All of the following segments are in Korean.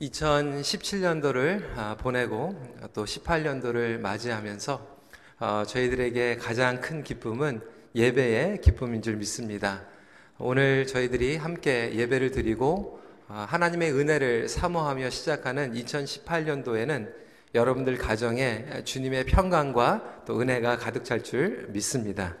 2017년도를 아, 보내고 또 18년도를 맞이하면서 어, 저희들에게 가장 큰 기쁨은 예배의 기쁨인 줄 믿습니다. 오늘 저희들이 함께 예배를 드리고 어, 하나님의 은혜를 사모하며 시작하는 2018년도에는 여러분들 가정에 주님의 평강과 또 은혜가 가득 찰 줄 믿습니다.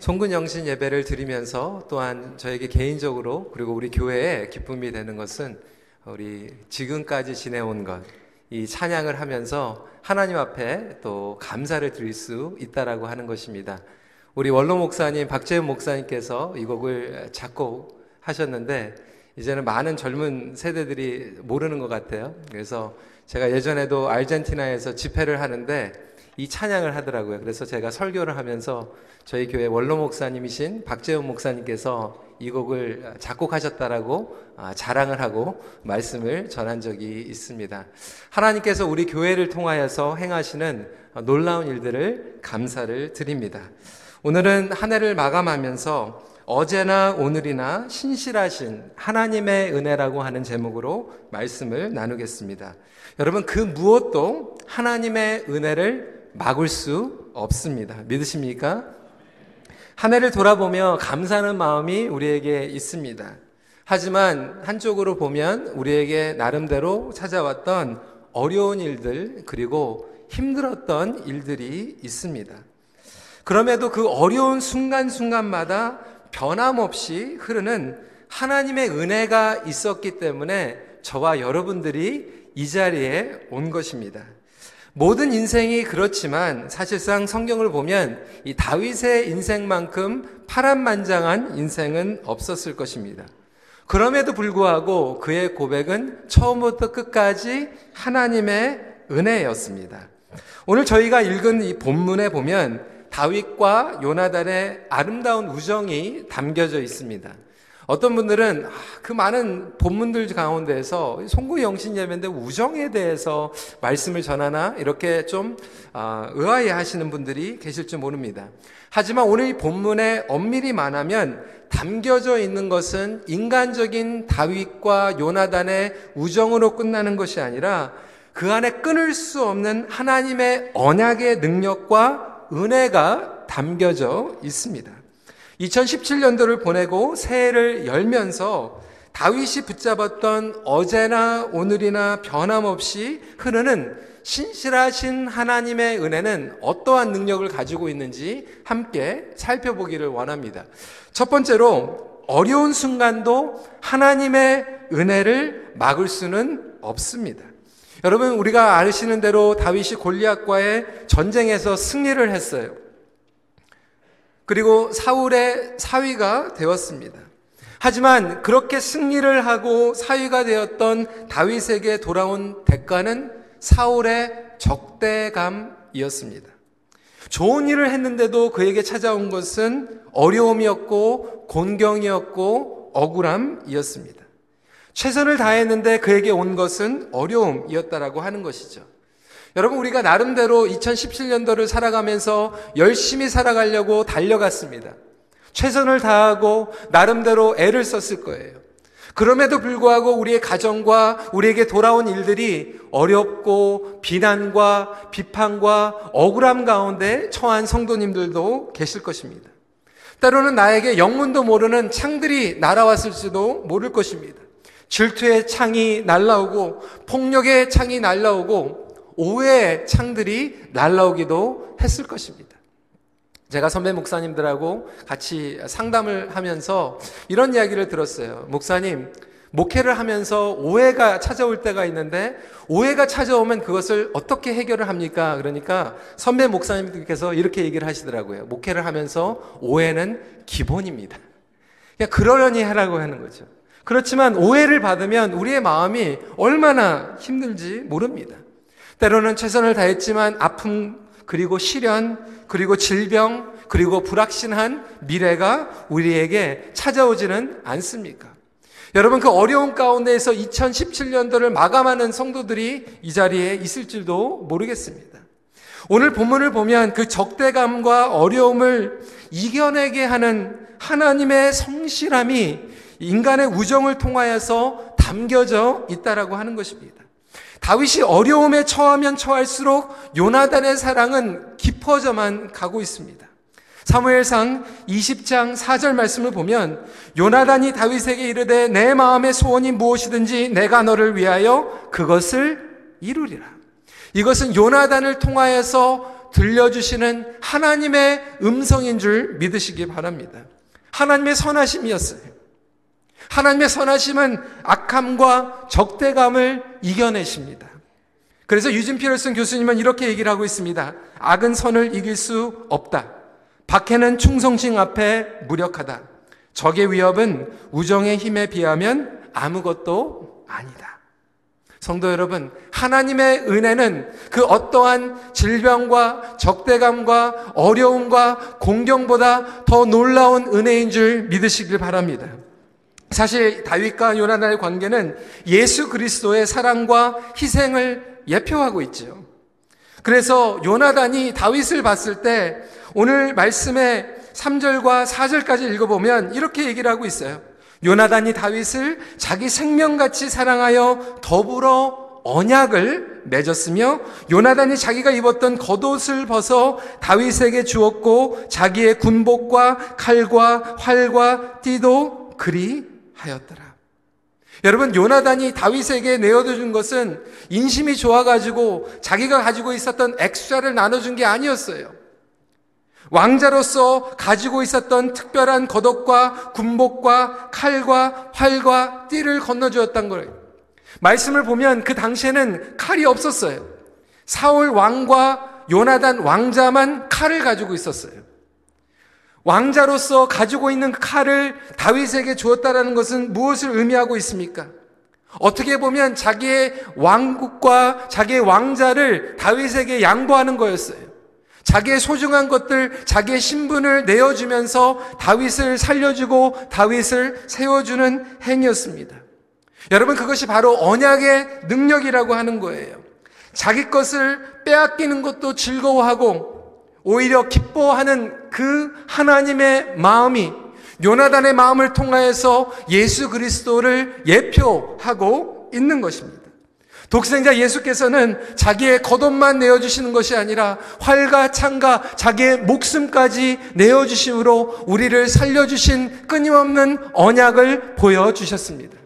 송군 영신 예배를 드리면서 또한 저에게 개인적으로 그리고 우리 교회에 기쁨이 되는 것은 우리 지금까지 지내온 것, 이 찬양을 하면서 하나님 앞에 또 감사를 드릴 수 있다라고 하는 것입니다. 우리 원로 목사님, 박재훈 목사님께서 이 곡을 작곡하셨는데 이제는 많은 젊은 세대들이 모르는 것 같아요. 그래서 제가 예전에도 아르헨티나에서 집회를 하는데 이 찬양을 하더라고요. 그래서 제가 설교를 하면서 저희 교회 원로 목사님이신 박재훈 목사님께서 이 곡을 작곡하셨다라고 아, 자랑을 하고 말씀을 전한 적이 있습니다. 하나님께서 우리 교회를 통하여서 행하시는 놀라운 일들을 감사를 드립니다. 오늘은 한 해를 마감하면서 어제나 오늘이나 신실하신 하나님의 은혜라고 하는 제목으로 말씀을 나누겠습니다. 여러분, 그 무엇도 하나님의 은혜를 막을 수 없습니다. 믿으십니까? 한 해를 돌아보며 감사하는 마음이 우리에게 있습니다. 하지만 한쪽으로 보면 우리에게 나름대로 찾아왔던 어려운 일들, 그리고 힘들었던 일들이 있습니다. 그럼에도 그 어려운 순간순간마다 변함없이 흐르는 하나님의 은혜가 있었기 때문에 저와 여러분들이 이 자리에 온 것입니다. 모든 인생이 그렇지만 사실상 성경을 보면 이 다윗의 인생만큼 파란만장한 인생은 없었을 것입니다. 그럼에도 불구하고 그의 고백은 처음부터 끝까지 하나님의 은혜였습니다. 오늘 저희가 읽은 이 본문에 보면 다윗과 요나단의 아름다운 우정이 담겨져 있습니다. 어떤 분들은 아, 그 많은 본문들 가운데에서 송구 영신 예배인데 우정에 대해서 말씀을 전하나 이렇게 좀 아, 의아해 하시는 분들이 계실 줄 모릅니다. 하지만 오늘 이 본문에 엄밀히 말하면 담겨져 있는 것은 인간적인 다윗과 요나단의 우정으로 끝나는 것이 아니라 그 안에 끊을 수 없는 하나님의 언약의 능력과 은혜가 담겨져 있습니다. 2017년도를 보내고 새해를 열면서 다윗이 붙잡았던 어제나 오늘이나 변함없이 흐르는 신실하신 하나님의 은혜는 어떠한 능력을 가지고 있는지 함께 살펴보기를 원합니다. 첫 번째로 어려운 순간도 하나님의 은혜를 막을 수는 없습니다. 여러분 우리가 아시는 대로 다윗이 골리앗과의 전쟁에서 승리를 했어요. 그리고 사울의 사위가 되었습니다. 하지만 그렇게 승리를 하고 사위가 되었던 다윗에게 돌아온 대가는 사울의 적대감이었습니다. 좋은 일을 했는데도 그에게 찾아온 것은 어려움이었고 곤경이었고 억울함이었습니다. 최선을 다했는데 그에게 온 것은 어려움이었다라고 하는 것이죠. 여러분, 우리가 나름대로 2017년도를 살아가면서 열심히 살아가려고 달려갔습니다. 최선을 다하고 나름대로 애를 썼을 거예요. 그럼에도 불구하고 우리의 가정과 우리에게 돌아온 일들이 어렵고 비난과 비판과 억울함 가운데 처한 성도님들도 계실 것입니다. 때로는 나에게 영문도 모르는 창들이 날아왔을지도 모를 것입니다. 질투의 창이 날라오고 폭력의 창이 날라오고 오해의 창들이 날라오기도 했을 것입니다. 제가 선배 목사님들하고 같이 상담을 하면서 이런 이야기를 들었어요. 목사님, 목회를 하면서 오해가 찾아올 때가 있는데 오해가 찾아오면 그것을 어떻게 해결을 합니까? 그러니까 선배 목사님께서 이렇게 얘기를 하시더라고요. 목회를 하면서 오해는 기본입니다. 그냥 그러려니 하라고 하는 거죠. 그렇지만 오해를 받으면 우리의 마음이 얼마나 힘들지 모릅니다. 때로는 최선을 다했지만 아픔, 그리고 시련, 그리고 질병, 그리고 불확신한 미래가 우리에게 찾아오지는 않습니까? 여러분, 그 어려운 가운데에서 2017년도를 마감하는 성도들이 이 자리에 있을 줄도 모르겠습니다. 오늘 본문을 보면 그 적대감과 어려움을 이겨내게 하는 하나님의 성실함이 인간의 우정을 통하여서 담겨져 있다라고 하는 것입니다. 다윗이 어려움에 처하면 처할수록 요나단의 사랑은 깊어져만 가고 있습니다. 사무엘상 20장 4절 말씀을 보면 요나단이 다윗에게 이르되 내 마음의 소원이 무엇이든지 내가 너를 위하여 그것을 이루리라. 이것은 요나단을 통하여서 들려주시는 하나님의 음성인 줄 믿으시기 바랍니다. 하나님의 선하심이었어요. 하나님의 선하심은 악함과 적대감을 이겨내십니다. 그래서 유진 피럴슨 교수님은 이렇게 얘기를 하고 있습니다. 악은 선을 이길 수 없다. 박해는 충성심 앞에 무력하다. 적의 위협은 우정의 힘에 비하면 아무것도 아니다. 성도 여러분, 하나님의 은혜는 그 어떠한 질병과 적대감과 어려움과 공경보다 더 놀라운 은혜인 줄 믿으시길 바랍니다. 사실 다윗과 요나단의 관계는 예수 그리스도의 사랑과 희생을 예표하고 있죠. 그래서 요나단이 다윗을 봤을 때 오늘 말씀의 3절과 4절까지 읽어보면 이렇게 얘기를 하고 있어요. 요나단이 다윗을 자기 생명같이 사랑하여 더불어 언약을 맺었으며 요나단이 자기가 입었던 겉옷을 벗어 다윗에게 주었고 자기의 군복과 칼과 활과 띠도 그리 하였더라. 여러분 요나단이 다윗에게 내어준 것은 인심이 좋아가지고 자기가 가지고 있었던 엑스트라를 나눠준 게 아니었어요. 왕자로서 가지고 있었던 특별한 겉옷과 군복과 칼과 활과 띠를 건너주었던 거예요. 말씀을 보면 그 당시에는 칼이 없었어요. 사울 왕과 요나단 왕자만 칼을 가지고 있었어요. 왕자로서 가지고 있는 칼을 다윗에게 주었다라는 것은 무엇을 의미하고 있습니까? 어떻게 보면 자기의 왕국과 자기의 왕자를 다윗에게 양보하는 거였어요. 자기의 소중한 것들, 자기의 신분을 내어주면서 다윗을 살려주고 다윗을 세워주는 행위였습니다. 여러분, 그것이 바로 언약의 능력이라고 하는 거예요. 자기 것을 빼앗기는 것도 즐거워하고 오히려 기뻐하는 그 하나님의 마음이 요나단의 마음을 통하여서 예수 그리스도를 예표하고 있는 것입니다. 독생자 예수께서는 자기의 겉옷만 내어주시는 것이 아니라 활과 창과 자기의 목숨까지 내어주심으로 우리를 살려주신 끊임없는 언약을 보여주셨습니다.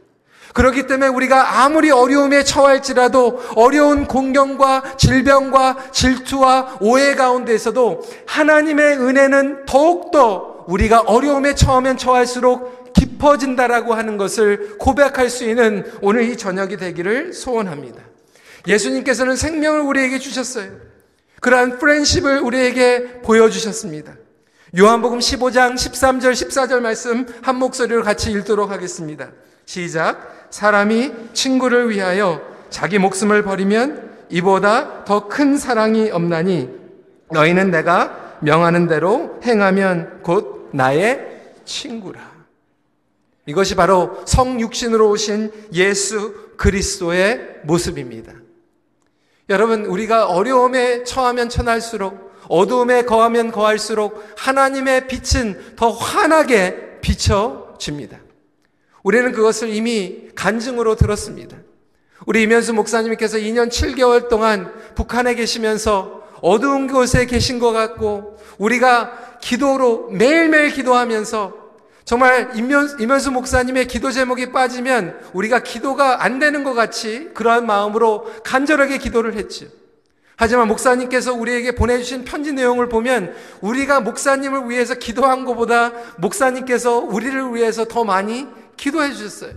그렇기 때문에 우리가 아무리 어려움에 처할지라도 어려운 공경과 질병과 질투와 오해 가운데에서도 하나님의 은혜는 더욱더 우리가 어려움에 처하면 처할수록 깊어진다라고 하는 것을 고백할 수 있는 오늘 이 저녁이 되기를 소원합니다. 예수님께서는 생명을 우리에게 주셨어요. 그러한 프렌십을 우리에게 보여주셨습니다. 요한복음 15장 13절 14절 말씀 한 목소리로 같이 읽도록 하겠습니다. 시작. 사람이 친구를 위하여 자기 목숨을 버리면 이보다 더 큰 사랑이 없나니 너희는 내가 명하는 대로 행하면 곧 나의 친구라. 이것이 바로 성육신으로 오신 예수 그리스도의 모습입니다. 여러분, 우리가 어려움에 처하면 처할수록 어두움에 거하면 거할수록 하나님의 빛은 더 환하게 비춰집니다. 우리는 그것을 이미 간증으로 들었습니다. 우리 이면수 목사님께서 2년 7개월 동안 북한에 계시면서 어두운 곳에 계신 것 같고 우리가 기도로 매일매일 기도하면서 정말 이면수 목사님의 기도 제목이 빠지면 우리가 기도가 안 되는 것 같이 그러한 마음으로 간절하게 기도를 했죠. 하지만 목사님께서 우리에게 보내주신 편지 내용을 보면 우리가 목사님을 위해서 기도한 것보다 목사님께서 우리를 위해서 더 많이 기도해 주셨어요.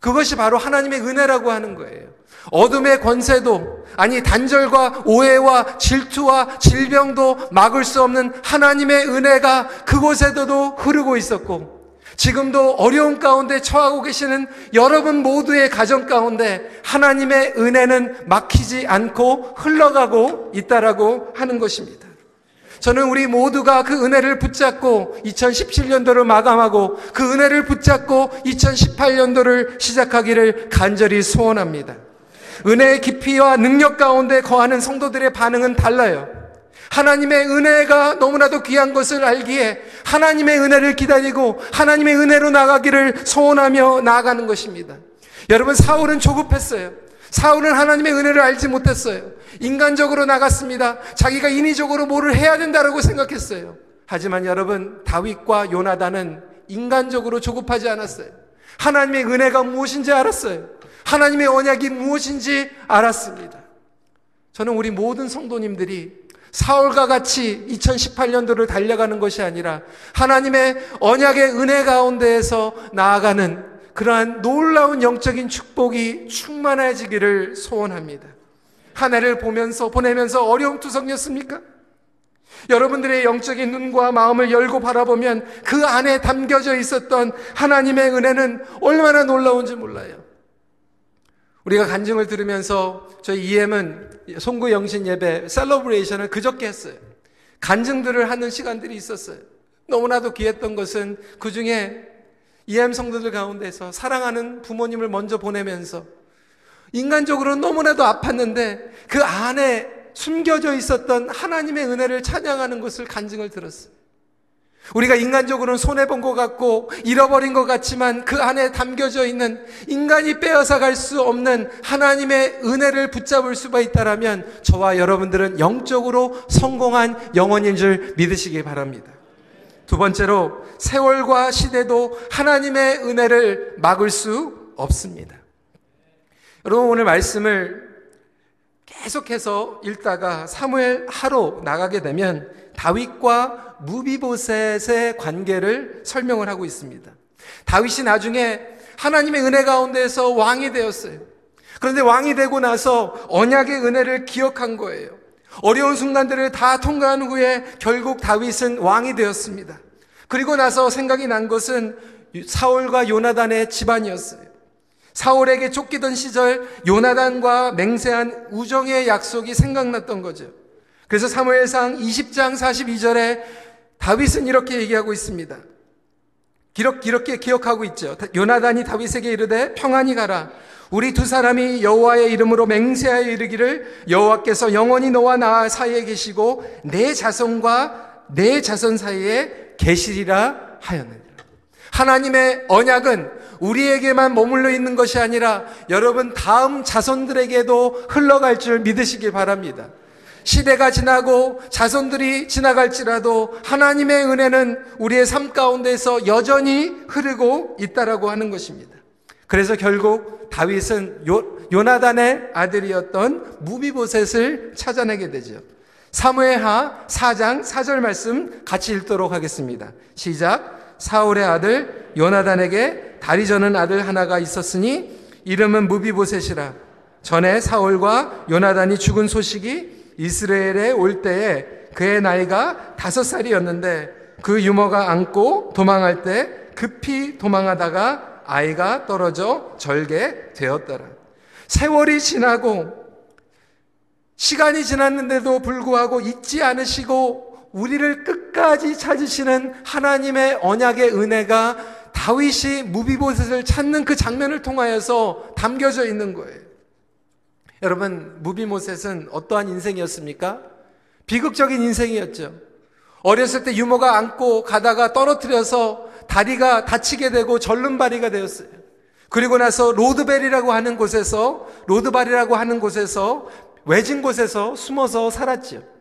그것이 바로 하나님의 은혜라고 하는 거예요. 어둠의 권세도, 아니, 단절과 오해와 질투와 질병도 막을 수 없는 하나님의 은혜가 그곳에도 흐르고 있었고, 지금도 어려운 가운데 처하고 계시는 여러분 모두의 가정 가운데 하나님의 은혜는 막히지 않고 흘러가고 있다라고 하는 것입니다. 저는 우리 모두가 그 은혜를 붙잡고 2017년도를 마감하고 그 은혜를 붙잡고 2018년도를 시작하기를 간절히 소원합니다. 은혜의 깊이와 능력 가운데 거하는 성도들의 반응은 달라요. 하나님의 은혜가 너무나도 귀한 것을 알기에 하나님의 은혜를 기다리고 하나님의 은혜로 나가기를 소원하며 나아가는 것입니다. 여러분, 사울은 조급했어요. 사울은 하나님의 은혜를 알지 못했어요. 인간적으로 나갔습니다. 자기가 인위적으로 뭐를 해야 된다라고 생각했어요. 하지만 여러분, 다윗과 요나단은 인간적으로 조급하지 않았어요. 하나님의 은혜가 무엇인지 알았어요. 하나님의 언약이 무엇인지 알았습니다. 저는 우리 모든 성도님들이 사울과 같이 2018년도를 달려가는 것이 아니라 하나님의 언약의 은혜 가운데에서 나아가는 그러한 놀라운 영적인 축복이 충만해지기를 소원합니다. 한 해를 보면서 보내면서 어려움 투성이었습니까? 여러분들의 영적인 눈과 마음을 열고 바라보면 그 안에 담겨져 있었던 하나님의 은혜는 얼마나 놀라운지 몰라요. 우리가 간증을 들으면서 저희 EM은 송구 영신 예배 셀러브레이션을 그저께 했어요. 간증들을 하는 시간들이 있었어요. 너무나도 귀했던 것은 그 중에 EM 성도들 가운데서 사랑하는 부모님을 먼저 보내면서 인간적으로 너무나도 아팠는데 그 안에 숨겨져 있었던 하나님의 은혜를 찬양하는 것을 간증을 들었어요. 우리가 인간적으로는 손해본 것 같고 잃어버린 것 같지만 그 안에 담겨져 있는 인간이 빼앗아 갈 수 없는 하나님의 은혜를 붙잡을 수가 있다라면 저와 여러분들은 영적으로 성공한 영혼인 줄 믿으시기 바랍니다. 두 번째로 세월과 시대도 하나님의 은혜를 막을 수 없습니다. 여러분 오늘 말씀을 계속해서 읽다가 사무엘 하로 나가게 되면 다윗과 무비보셋의 관계를 설명을 하고 있습니다. 다윗이 나중에 하나님의 은혜 가운데서 왕이 되었어요. 그런데 왕이 되고 나서 언약의 은혜를 기억한 거예요. 어려운 순간들을 다 통과한 후에 결국 다윗은 왕이 되었습니다. 그리고 나서 생각이 난 것은 사울과 요나단의 집안이었어요. 사울에게 쫓기던 시절 요나단과 맹세한 우정의 약속이 생각났던 거죠. 그래서 사무엘상 20장 42절에 다윗은 이렇게 얘기하고 있습니다. 이렇게 기억하고 있죠. 요나단이 다윗에게 이르되 평안히 가라. 우리 두 사람이 여호와의 이름으로 맹세하여 이르기를 여호와께서 영원히 너와 나 사이에 계시고 내 자손과 내 자손 사이에 계시리라 하였느니라. 하나님의 언약은 우리에게만 머물러 있는 것이 아니라 여러분 다음 자손들에게도 흘러갈 줄 믿으시길 바랍니다. 시대가 지나고 자손들이 지나갈지라도 하나님의 은혜는 우리의 삶 가운데서 여전히 흐르고 있다라고 하는 것입니다. 그래서 결국 다윗은 요, 요나단의 아들이었던 무비보셋을 찾아내게 되죠. 사무엘하 4장 4절 말씀 같이 읽도록 하겠습니다. 시작. 사울의 아들 요나단에게 다리 저는 아들 하나가 있었으니 이름은 무비보셋이라. 전에 사울과 요나단이 죽은 소식이 이스라엘에 올 때에 그의 나이가 다섯 살이었는데 그 유머가 안고 도망할 때 급히 도망하다가 아이가 떨어져 절게 되었더라. 세월이 지나고 시간이 지났는데도 불구하고 잊지 않으시고 우리를 끝까지 찾으시는 하나님의 언약의 은혜가 다윗이 무비보셋을 찾는 그 장면을 통하여서 담겨져 있는 거예요. 여러분, 무비모셋은 어떠한 인생이었습니까? 비극적인 인생이었죠. 어렸을 때 유모가 안고 가다가 떨어뜨려서 다리가 다치게 되고 절름발이가 되었어요. 그리고 나서 로드벨이라고 하는 곳에서, 로드발이라고 하는 곳에서, 외진 곳에서 숨어서 살았지요.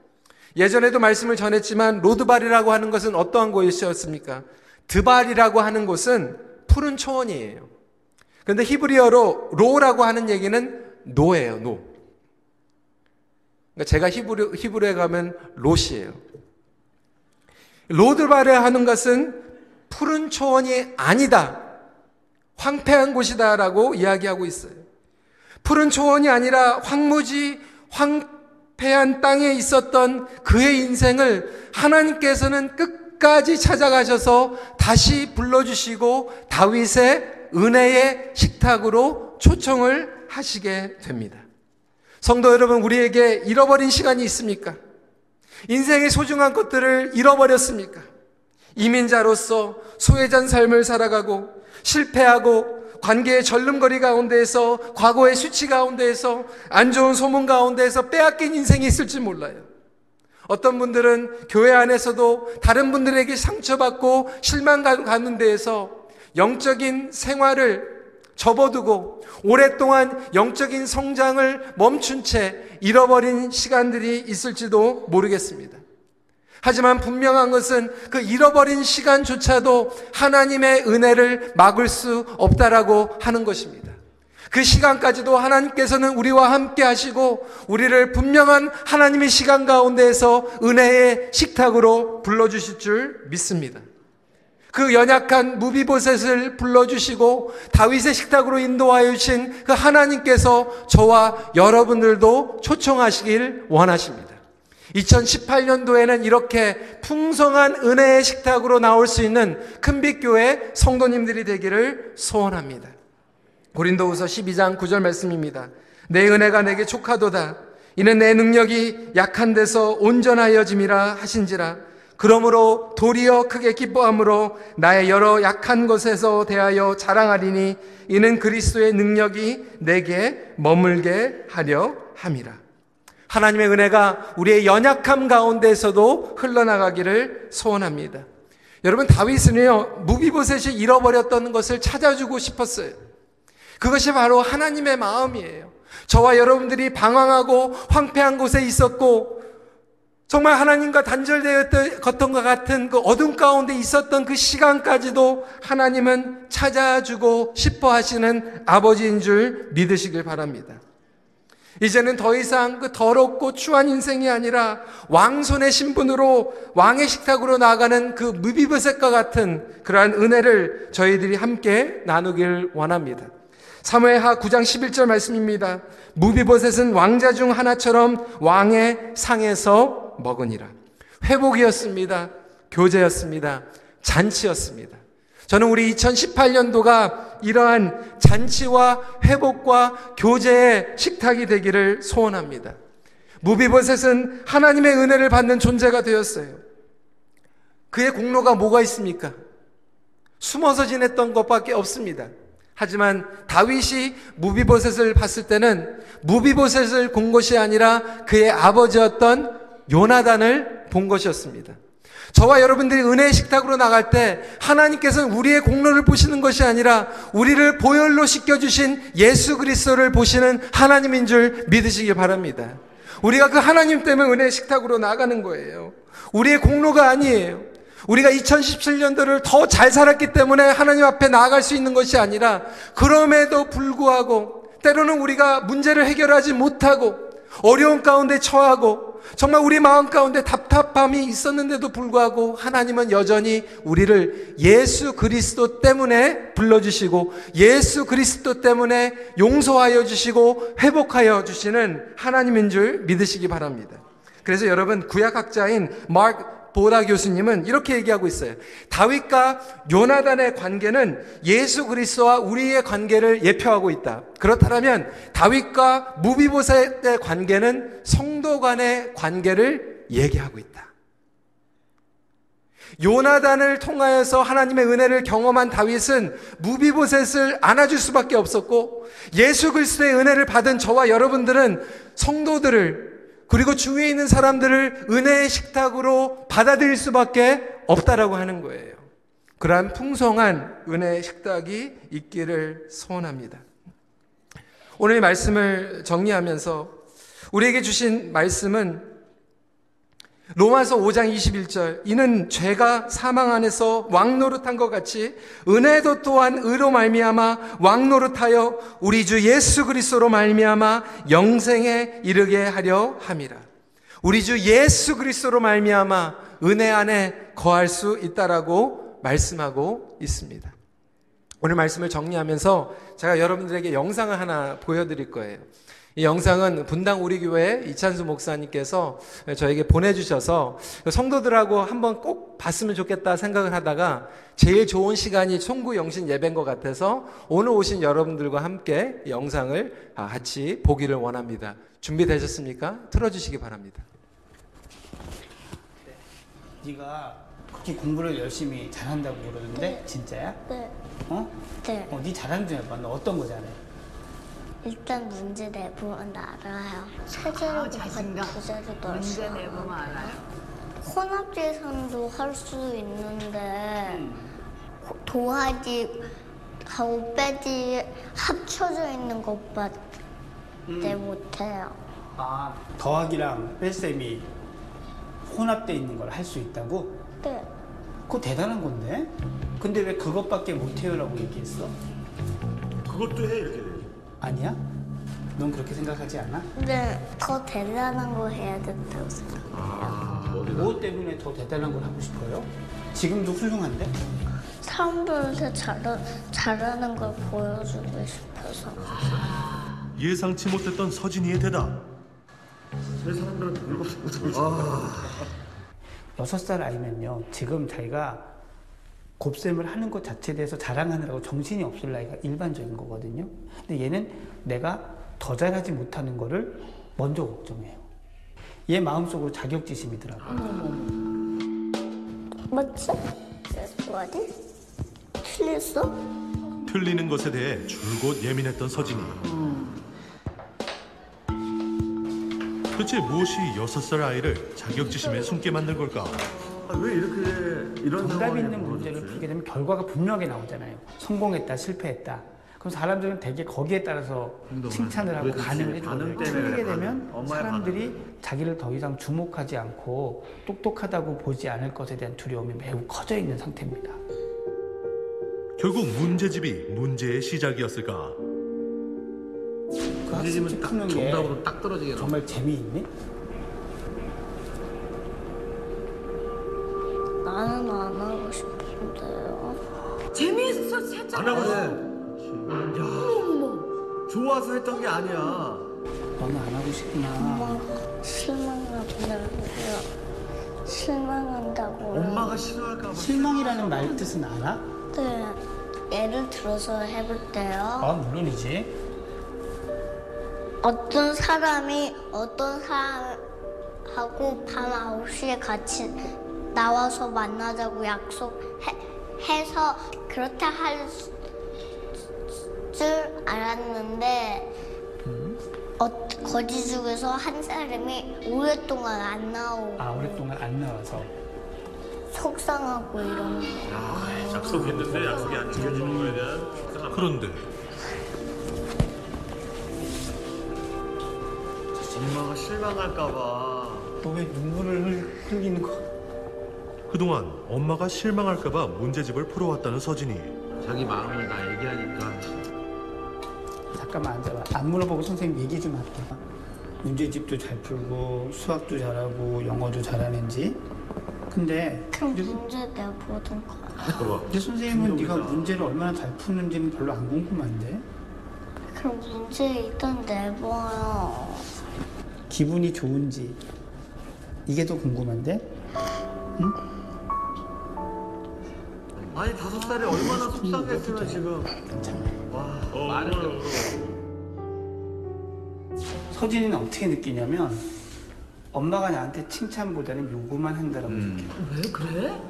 예전에도 말씀을 전했지만, 로드발이라고 하는 것은 어떠한 곳이었습니까? 드발이라고 하는 곳은 푸른 초원이에요. 그런데 히브리어로 לא라고 하는 얘기는 no예요, no. 그러니까 제가 히브리, 히브리에 가면 롯이에요. 로드바레 하는 것은 푸른 초원이 아니다. 황폐한 곳이다라고 이야기하고 있어요. 푸른 초원이 아니라 황무지, 황 폐한 땅에 있었던 그의 인생을 하나님께서는 끝까지 찾아가셔서 다시 불러주시고 다윗의 은혜의 식탁으로 초청을 하시게 됩니다. 성도 여러분, 우리에게 잃어버린 시간이 있습니까? 인생의 소중한 것들을 잃어버렸습니까? 이민자로서 소외전 삶을 살아가고 실패하고 관계의 절름거리 가운데에서 과거의 수치 가운데에서 안 좋은 소문 가운데에서 빼앗긴 인생이 있을지 몰라요. 어떤 분들은 교회 안에서도 다른 분들에게 상처받고 실망 가는 데에서 영적인 생활을 접어두고 오랫동안 영적인 성장을 멈춘 채 잃어버린 시간들이 있을지도 모르겠습니다. 하지만 분명한 것은 그 잃어버린 시간조차도 하나님의 은혜를 막을 수 없다라고 하는 것입니다. 그 시간까지도 하나님께서는 우리와 함께 하시고 우리를 분명한 하나님의 시간 가운데에서 은혜의 식탁으로 불러주실 줄 믿습니다. 그 연약한 무비보셋을 불러주시고 다윗의 식탁으로 인도하여 주신 그 하나님께서 저와 여러분들도 초청하시길 원하십니다. 2018년도에는 이렇게 풍성한 은혜의 식탁으로 나올 수 있는 큰빛교회 성도님들이 되기를 소원합니다. 고린도후서 12장 9절 말씀입니다. 내 은혜가 내게 촉하도다. 이는 내 능력이 약한 데서 온전하여짐이라 하신지라. 그러므로 도리어 크게 기뻐함으로 나의 여러 약한 것에서 대하여 자랑하리니 이는 그리스도의 능력이 내게 머물게 하려 함이라. 하나님의 은혜가 우리의 연약함 가운데서도 흘러나가기를 소원합니다. 여러분 다윗은요 무비보셋이 잃어버렸던 것을 찾아주고 싶었어요. 그것이 바로 하나님의 마음이에요. 저와 여러분들이 방황하고 황폐한 곳에 있었고 정말 하나님과 단절되었던 것 같은 그 어둠 가운데 있었던 그 시간까지도 하나님은 찾아주고 싶어 하시는 아버지인 줄 믿으시길 바랍니다. 이제는 더 이상 그 더럽고 추한 인생이 아니라 왕손의 신분으로 왕의 식탁으로 나가는 그 무비브셋과 같은 그러한 은혜를 저희들이 함께 나누길 원합니다. 사무엘하 9장 11절 말씀입니다. 무비보셋은 왕자 중 하나처럼 왕의 상에서 먹으니라. 회복이었습니다. 교제였습니다. 잔치였습니다. 저는 우리 2018년도가 이러한 잔치와 회복과 교제의 식탁이 되기를 소원합니다. 무비보셋은 하나님의 은혜를 받는 존재가 되었어요. 그의 공로가 뭐가 있습니까? 숨어서 지냈던 것밖에 없습니다. 하지만 다윗이 무비보셋을 봤을 때는 무비보셋을 본 것이 아니라 그의 아버지였던 요나단을 본 것이었습니다. 저와 여러분들이 은혜의 식탁으로 나갈 때 하나님께서는 우리의 공로를 보시는 것이 아니라 우리를 보혈로 씻겨주신 예수 그리스도를 보시는 하나님인 줄 믿으시기 바랍니다. 우리가 그 하나님 때문에 은혜의 식탁으로 나가는 거예요. 우리의 공로가 아니에요. 우리가 2017년도를 더 잘 살았기 때문에 하나님 앞에 나아갈 수 있는 것이 아니라 그럼에도 불구하고 때로는 우리가 문제를 해결하지 못하고 어려운 가운데 처하고 정말 우리 마음 가운데 답답함이 있었는데도 불구하고 하나님은 여전히 우리를 예수 그리스도 때문에 불러주시고 예수 그리스도 때문에 용서하여 주시고 회복하여 주시는 하나님인 줄 믿으시기 바랍니다. 그래서 여러분 구약학자인 마크 보다 교수님은 이렇게 얘기하고 있어요. 다윗과 요나단의 관계는 예수 그리스도와 우리의 관계를 예표하고 있다. 그렇다면 다윗과 무비보셋의 관계는 성도 간의 관계를 얘기하고 있다. 요나단을 통하여서 하나님의 은혜를 경험한 다윗은 무비보셋을 안아줄 수밖에 없었고 예수 그리스도의 은혜를 받은 저와 여러분들은 성도들을 그리고 주위에 있는 사람들을 은혜의 식탁으로 받아들일 수밖에 없다라고 하는 거예요. 그러한 풍성한 은혜의 식탁이 있기를 소원합니다. 오늘 말씀을 정리하면서 우리에게 주신 말씀은 로마서 5장 21절 이는 죄가 사망 안에서 왕노릇한 것 같이 은혜도 또한 의로 말미암아 왕노릇하여 우리 주 예수 그리스도로 말미암아 영생에 이르게 하려 함이라. 우리 주 예수 그리스도로 말미암아 은혜 안에 거할 수 있다라고 말씀하고 있습니다. 오늘 말씀을 정리하면서 제가 여러분들에게 영상을 하나 보여드릴 거예요. 이 영상은 분당 우리 교회 이찬수 목사님께서 저에게 보내주셔서 성도들하고 한번 꼭 봤으면 좋겠다 생각을 하다가 제일 좋은 시간이 총구 영신 예배인 것 같아서 오늘 오신 여러분들과 함께 영상을 같이 보기를 원합니다. 준비되셨습니까? 틀어주시기 바랍니다. 네. 네가 그렇게 공부를 열심히 잘한다고 그러는데 네. 진짜야? 네. 어? 네. 어, 네 잘하는 중 해봐. 너 어떤 거 잘해? 일단 문제 내부는 알아요. 세제로 아, 자신감. 두제로도 문제 내보면 알아요? 혼합 계산도 할 수 있는데 음. 도화지 하고 빼지 합쳐져 있는 것밖에 음. 못해요. 아 더하기랑 뺄셈이 혼합돼 있는 걸 할 수 있다고? 네. 그거 대단한 건데? 근데 왜 그것밖에 못해요라고 얘기했어? 그것도 해 이렇게 돼. 아니야? 넌 그렇게 생각하지 않아? 근데 더 대단한 거 해야 된다고 생각. 뭐 때문에 더 대단한 걸 하고 싶어요? 지금도 훌륭한데? 사람들한테 잘하, 잘하는 걸 보여주고 싶어서. 예상치 못했던 서진이의 대답. 왜 사람들한테 물고 여섯 살 아이면요 지금 자기가 곱셈을 하는 것 자체에 대해서 자랑하느라고 정신이 없을 나이가 일반적인 거거든요 근데 얘는 내가 더 잘하지 못하는 거를 먼저 걱정해요 얘 마음속으로 자격지심이더라고요 맞지? 뭐지? 틀렸어? 틀리는 것에 대해 줄곧 예민했던 서진이. 대체 무엇이 여섯 살 아이를 자격지심에 숨게 만든 걸까? 아, 왜 이렇게 이런 정답 상황에 있는 문제를 풀게 되면 결과가 분명하게 나오잖아요 성공했다 실패했다 그럼 사람들은 되게 거기에 따라서 칭찬을 하고. 반응을 때문에 틀리게 되면 반응. 사람들이 자기를 더 이상 주목하지 않고 똑똑하다고 보지 않을 것에 대한 두려움이 매우 커져 있는 상태입니다 결국 문제집이 문제의 시작이었을까? 그 문제집은 학습지 딱 푸는 게 정답으로 딱 떨어지게. 정말 재미있니? 나는 안 하고 싶은데요. 재미있어 살짝 안 하고 야, 좋아서 했던 게 아니야. 너는 안 하고 싶구나 엄마가 실망한다고요. 실망한다고요. 엄마가 싫어할까 봐. 실망이라는 말 뜻은 알아? 네. 예를 들어서 해볼 때요. 아 물론이지 어떤 사람이 어떤 사람하고 밤 9시에 같이 나와서 만나자고 약속해서 그렇게 할줄 알았는데 어, 거지 중에서 한 사람이 오랫동안 안 나오고 아 오랫동안 안 나와서 속상하고 이런 거. 약속했는데 약속이 안 지켜지는 거에 대한 그런데 엄마가 실망할까 봐. 너 왜 눈물을 흘- 흘리는 거 그동안 엄마가 실망할까봐 문제집을 풀어왔다는 서진이. 자기 마음을 나 얘기하니까. 잠깐만 앉아봐. 안 물어보고 선생님 얘기 좀 할게. 문제집도 잘 풀고 수학도 잘하고 영어도 잘하는지. 근데 그럼 문제 내보던 거. 근데 선생님은 네가 문제를 얼마나 잘 푸는지는 별로 안 궁금한데? 그럼 문제 일단 내봐요. 기분이 좋은지. 이게 더 궁금한데 아니 다섯 살에 얼마나 속상했으면 지금. 와 말을 서진이는 어떻게 느끼냐면 엄마가 나한테 칭찬보다는 요구만 한다라고 느껴요. 왜 그래?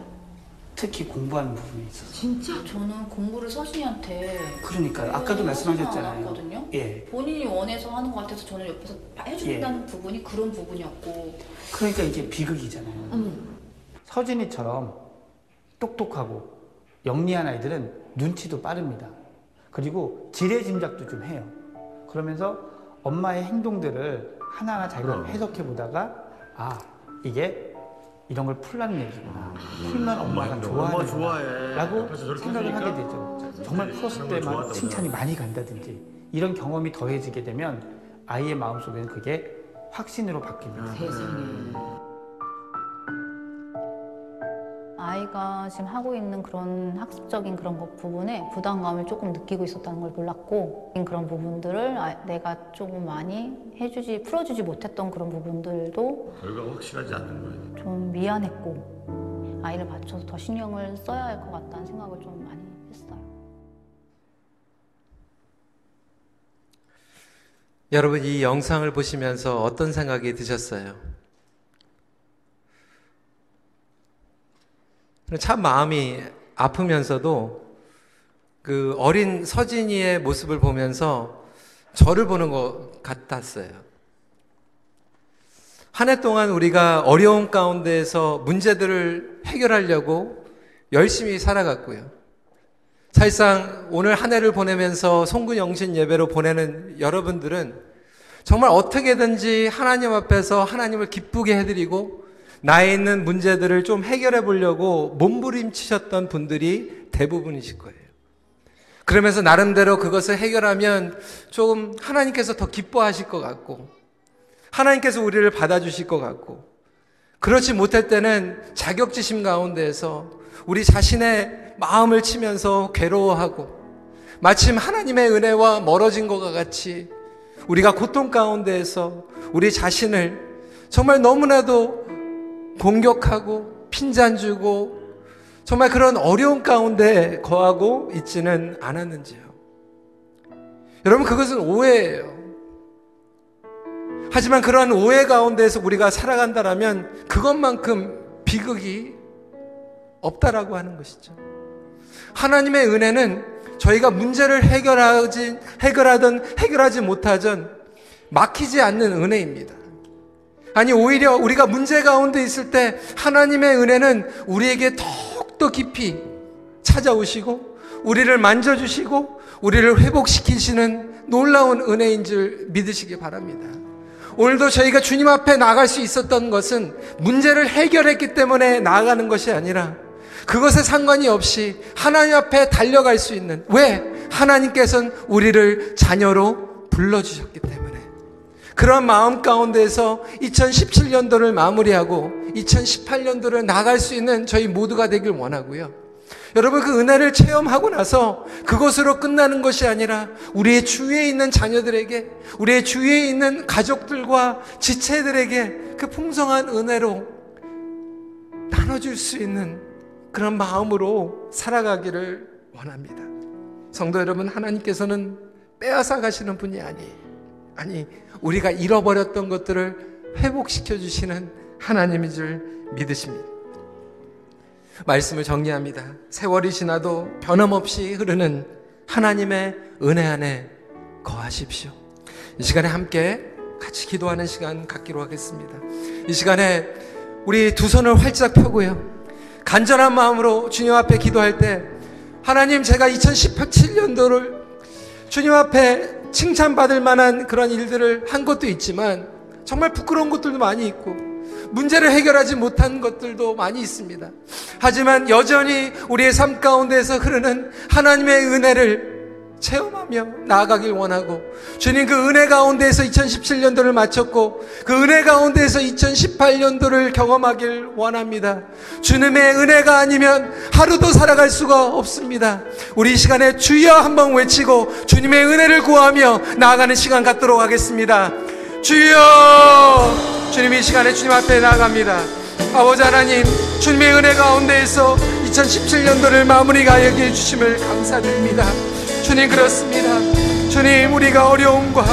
특히 공부하는 부분에 있어서. 진짜? 저는 공부를 서진이한테 그러니까요. 아까도 말씀하셨잖아요. 거든요. 예 본인이 원해서 하는 것 같아서 저는 옆에서 해준다는 부분이 그런 부분이었고. 그러니까 이게 비극이잖아요. 음. 서진이처럼 똑똑하고 영리한 아이들은 눈치도 빠릅니다. 그리고 지레 짐작도 좀 해요. 그러면서 엄마의 행동들을 하나하나 자기가 해석해 보다가 아 이게 이런 걸 풀라는 얘기구나. 풀면 엄마가 엄마 좋아하는 좋아해. 라고 생각을 하게 되죠. 정말 풀었을 때만 칭찬이 많이 간다든지 이런 경험이 더해지게 되면 아이의 마음속에는 그게 확신으로 바뀝니다. 세상에. 아이가 지금 하고 있는 그런 학습적인 그런 것 부분에 부담감을 조금 느끼고 있었다는 걸 몰랐고 그런 부분들을 아- 내가 조금 많이 해주지 풀어주지 못했던 그런 부분들도 결과가 확실하지 않는 거야. 좀 미안했고 아이를 맞춰서 더 신경을 써야 할 것 같다는 생각을 좀 많이 했어요. 여러분 이 영상을 보시면서 어떤 생각이 드셨어요? 참 마음이 아프면서도 그 어린 서진이의 모습을 보면서 저를 보는 것 같았어요. 한 해 동안 우리가 어려운 가운데에서 문제들을 해결하려고 열심히 살아갔고요. 사실상 오늘 한 해를 보내면서 송구 영신 예배로 보내는 여러분들은 정말 어떻게든지 하나님 앞에서 하나님을 기쁘게 해드리고 나에 있는 문제들을 좀 해결해 보려고 몸부림치셨던 분들이 대부분이실 거예요. 그러면서 나름대로 그것을 해결하면 조금 하나님께서 더 기뻐하실 것 같고 하나님께서 우리를 받아주실 것 같고 그렇지 못할 때는 자격지심 가운데에서 우리 자신의 마음을 치면서 괴로워하고 마침 하나님의 은혜와 멀어진 것과 같이 우리가 고통 가운데에서 우리 자신을 정말 너무나도 공격하고 핀잔 주고 정말 그런 어려운 가운데 거하고 있지는 않았는지요. 여러분 그것은 오해예요. 하지만 그러한 오해 가운데에서 우리가 살아간다라면 그것만큼 비극이 없다라고 하는 것이죠. 하나님의 은혜는 저희가 문제를 해결하지, 해결하든 해결하지 못하든 막히지 않는 은혜입니다. 아니, 오히려 우리가 문제 가운데 있을 때 하나님의 은혜는 우리에게 더욱더 깊이 찾아오시고, 우리를 만져주시고, 우리를 회복시키시는 놀라운 은혜인 줄 믿으시기 바랍니다. 오늘도 저희가 주님 앞에 나갈 수 있었던 것은 문제를 해결했기 때문에 나아가는 것이 아니라 그것에 상관이 없이 하나님 앞에 달려갈 수 있는 왜 하나님께서는 우리를 자녀로 불러주셨기 때문에 그런 마음 가운데서 2017년도를 마무리하고 2018년도를 나갈 수 있는 저희 모두가 되길 원하고요. 여러분 그 은혜를 체험하고 나서 그것으로 끝나는 것이 아니라 우리의 주위에 있는 자녀들에게 우리의 주위에 있는 가족들과 지체들에게 그 풍성한 은혜로 나눠줄 수 있는 그런 마음으로 살아가기를 원합니다. 성도 여러분 하나님께서는 빼앗아 가시는 분이 아니 아니 우리가 잃어버렸던 것들을 회복시켜 주시는 하나님인 줄 믿으십니다. 말씀을 정리합니다. 세월이 지나도 변함없이 흐르는 하나님의 은혜 안에 거하십시오. 이 시간에 함께 같이 기도하는 시간 갖기로 하겠습니다. 이 시간에 우리 두 손을 활짝 펴고요. 간절한 마음으로 주님 앞에 기도할 때 하나님 제가 2017년도를 주님 앞에 칭찬받을 만한 그런 일들을 한 것도 있지만 정말 부끄러운 것들도 많이 있고 문제를 해결하지 못한 것들도 많이 있습니다. 하지만 여전히 우리의 삶 가운데서 흐르는 하나님의 은혜를 체험하며 나아가길 원하고 주님 그 은혜 가운데에서 2017년도를 마쳤고 그 은혜 가운데에서 2018년도를 경험하길 원합니다. 주님의 은혜가 아니면 하루도 살아갈 수가 없습니다. 우리 이 시간에 주여 한번 외치고 주님의 은혜를 구하며 나아가는 시간 갖도록 하겠습니다. 주여 주님 이 시간에 주님 앞에 나아갑니다. 아버지 하나님 주님의 은혜 가운데에서 2017년도를 마무리 가 여기해 주심을 감사드립니다. 주님 그렇습니다. 주님 우리가 어려움과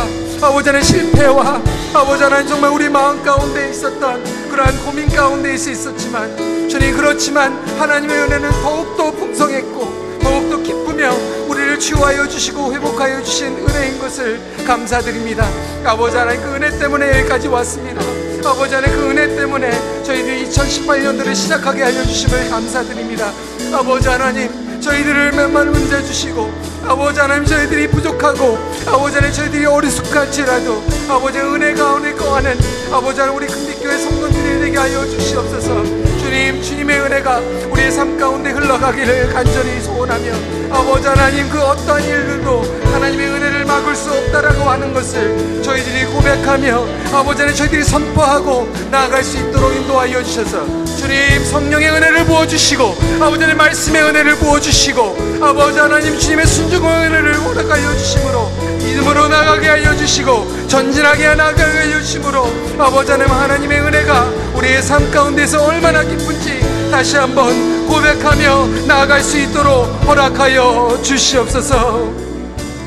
아버지 하나님 실패와 아버지 하나님 정말 우리 마음 가운데 있었던 그러한 고민 가운데 있었지만 주님 그렇지만 하나님의 은혜는 더욱더 풍성했고 더욱더 기쁘며 우리를 치유하여 주시고 회복하여 주신 은혜인 것을 감사드립니다. 아버지 하나님 그 은혜 때문에 여기까지 왔습니다. 아버지 하나님 그 은혜 때문에 저희들이 2018년도를 시작하게 하여 주심을 감사드립니다. 아버지 하나님 저희들을 몇만 문제 주시고 아버지 하나님 저희들이 부족하고 아버지 하나님 저희들이 어리숙할지라도 아버지 은혜 가운데 거하는 아버지 하나님 우리 금빛교회 성도들이 되게 하여 주시옵소서. 주님 주님의 은혜가 우리의 삶 가운데 흘러가기를 간절히 소원하며 아버지 하나님 그 어떠한 일들도 하나님의 은혜를 막을 수 없다라고 하는 것을 저희들이 고백하며 아버지 하나님 저희들이 선포하고 나아갈 수 있도록 인도하여 주셔서 주님 성령의 은혜를 부어주시고 아버지 하나님 말씀의 은혜를 부어주시고 아버지 하나님 주님의 순종의 은혜를 허락하여 주심으로 믿음으로 나가게 하여 주시고 전진하게 나가게 하여 주심으로 아버지 하나님 하나님의 은혜가 우리의 삶 가운데서 얼마나 기쁜지 다시 한번 고백하며 나아갈 수 있도록 허락하여 주시옵소서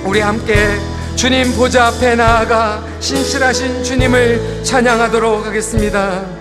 우리 함께 주님 보좌 앞에 나아가 신실하신 주님을 찬양하도록 하겠습니다.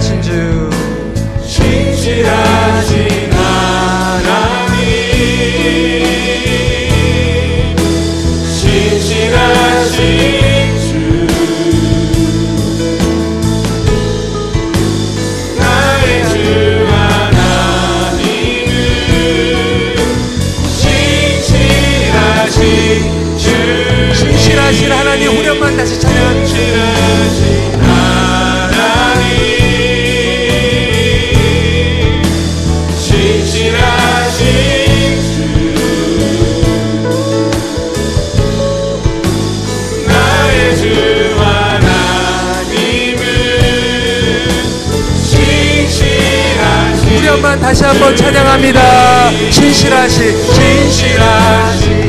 신실 한번 찬양합니다. 신실하신 신실하신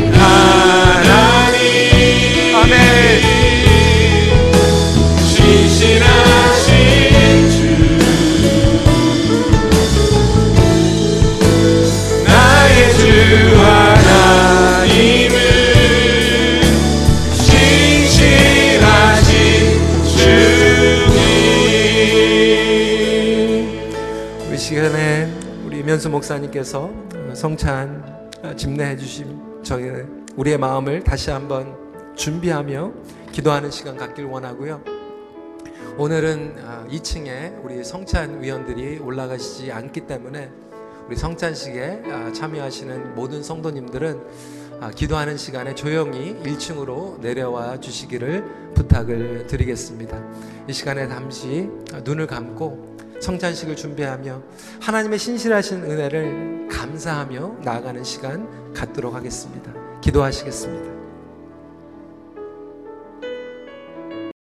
목사님께서 성찬 집례해 주신 저희 우리의 마음을 다시 한번 준비하며 기도하는 시간 갖길 원하고요. 오늘은 2층에 우리 성찬 위원들이 올라가시지 않기 때문에 우리 성찬식에 아, 참여하시는 모든 성도님들은 아, 기도하는 시간에 조용히 1층으로 내려와 주시기를 부탁을 드리겠습니다. 이 시간에 잠시 눈을 감고 성찬식을 준비하며 하나님의 신실하신 은혜를 감사하며 나아가는 시간 갖도록 하겠습니다. 기도하시겠습니다.